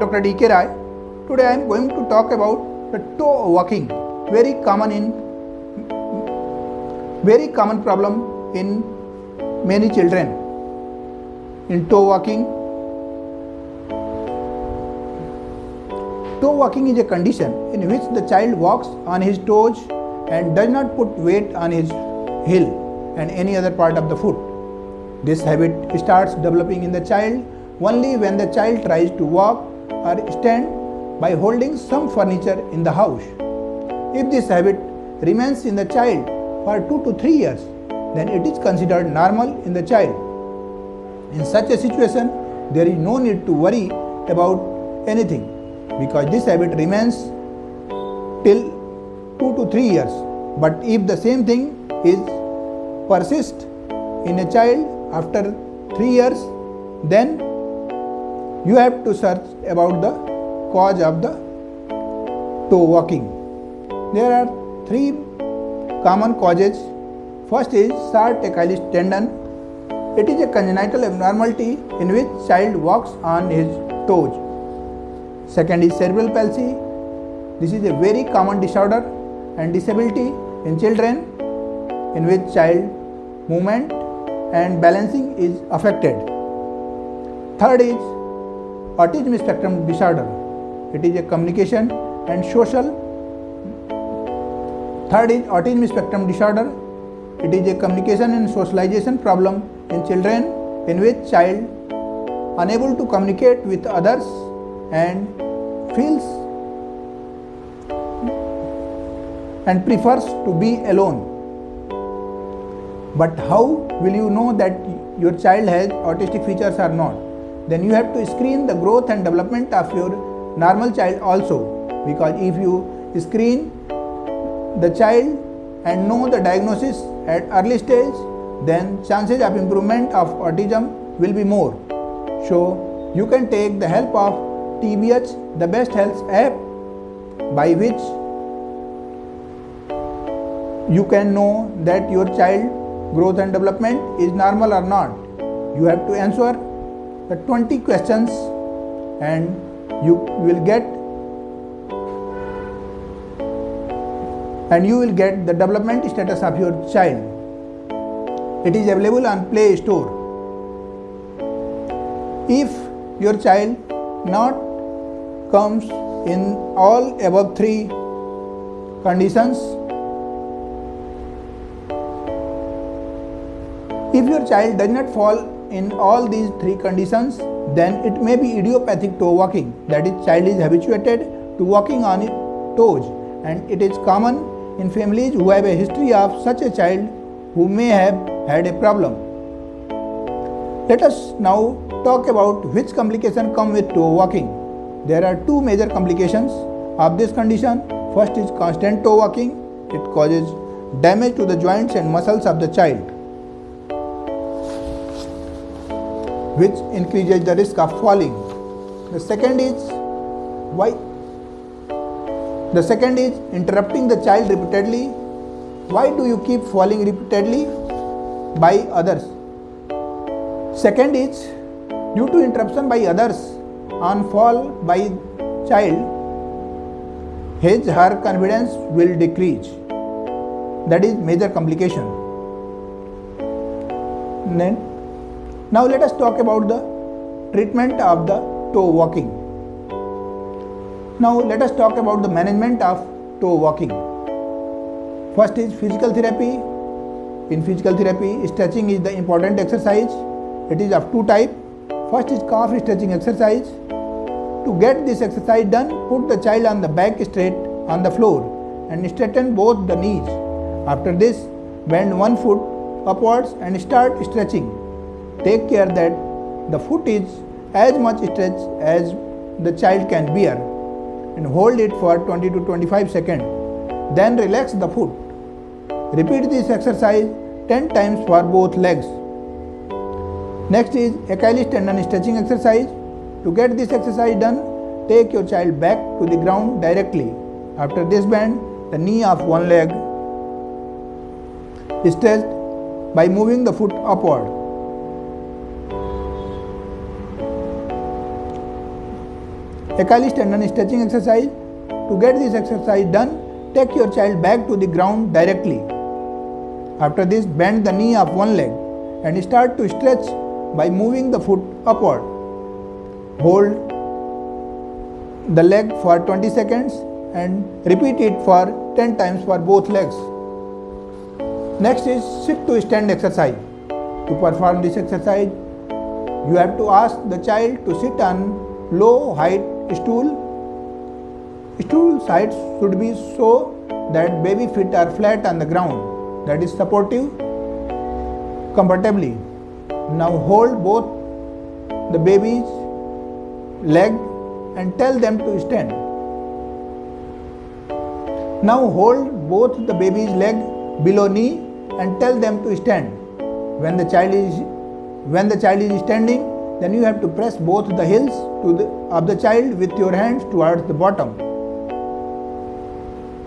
Dr. D.K. Rai. Today I am going to talk about the toe walking, very common in very common problem in many children. In toe walking, toe walking is a condition in which the child walks on his toes and does not put weight on his heel and any other part of the foot. This habit starts developing in the child only when the child tries to walk or stand by holding some furniture in the house. If this habit remains in the child for 2 to 3 years, then it is considered normal in the child. In such a situation, there is no need to worry about anything because this habit remains till 2 to 3 years. But if the same thing is persist in a child after 3 years, then you have to search about the cause of the toe walking. There are three common causes. First is Achilles tendon. It is a congenital abnormality in which child walks on his toes. Second is cerebral palsy. This is a very common disorder and disability in children in which child movement and balancing is affected. Third is autism spectrum disorder. It is a communication and social. Third is autism spectrum disorder. It is a communication and socialization problem in children in which child unable to communicate with others and feels and prefers to be alone. But how will you know that your child has autistic features or not? Then you have to screen the growth and development of your normal child also. Because if you screen the child and know the diagnosis at early stage, then chances of improvement of autism will be more. So you can take the help of TBH, the best health app, by which you can know that your child growth and development is normal or not. You have to answer the 20 questions and you will get and you will get the development status of your child. It is available on Play Store. If your child not comes in all above three conditions If your child does not fall in all these three conditions, then it may be idiopathic toe walking. That is, child is habituated to walking on its toes, and it is common in families who have a history of such a child who may have had a problem. Let us now talk about which complication come with toe walking. There are two major complications of this condition. First is constant toe walking. It causes damage to the joints and muscles of the child. Which increases the risk of falling. The second is why the second is interrupting the child repeatedly. Why do you keep falling repeatedly by others? Second is due to interruption by others on fall by child, his her confidence will decrease. That is major complication. Then now let us talk about the treatment of the toe walking. Now let us talk about the management of toe walking. First is physical therapy. In physical therapy, stretching is the important exercise. It is of two type. First is calf stretching exercise. To get this exercise done, put the child on the back straight on the floor and straighten both the knees. After this, bend one foot upwards and start stretching. Take care that the foot is as much stretched as the child can bear and hold it for 20 to 25 seconds. Then relax the foot. Repeat this exercise 10 times for both legs. Next is Achilles tendon stretching exercise. To get this exercise done, take your child back to the ground directly. After this bend the knee of one leg. Stretch by moving the foot upward. Achilles tendon stretching exercise. To get this exercise done, take your child back to the ground directly. After this, bend the knee of one leg and start to stretch by moving the foot upward. Hold the leg for 20 seconds and repeat it for 10 times for both legs. Next is sit to stand exercise. To perform this exercise, you have to ask the child to sit on low height stool. Stool sides should be so that baby feet are flat on the ground, that is supportive comfortably. Now hold both the baby's leg and tell them to stand. Now hold both the baby's leg below knee and tell them to stand. When the child is when the child is standing, then you have to press both the heels the, of the child with your hands towards the bottom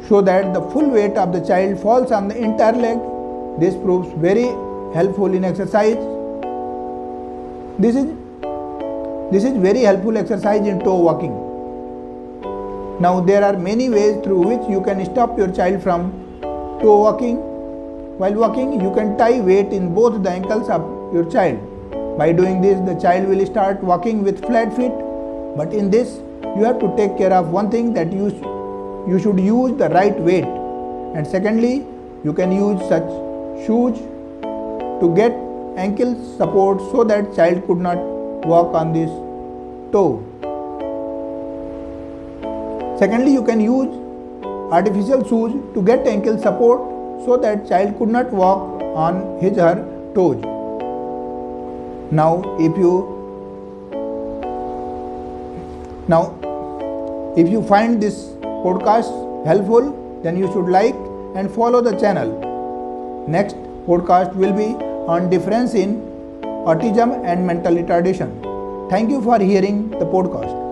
so that the full weight of the child falls on the entire leg. This proves very helpful in exercise. This is this is very helpful exercise in toe walking. Now there are many ways through which you can stop your child from toe walking. While walking, you can tie weight in both the ankles of your child. By doing this, the child will start walking with flat feet. But in this, you have to take care of one thing that you, you should use the right weight. And secondly, you can use such shoes to get ankle support so that child could not walk on this toe. Secondly, you can use artificial shoes to get ankle support so that child could not walk on his or her toes. Now, if you now if you find this podcast helpful, then you should like and follow the channel. Next podcast will be on difference in autism and mental retardation. Thank you for hearing the podcast.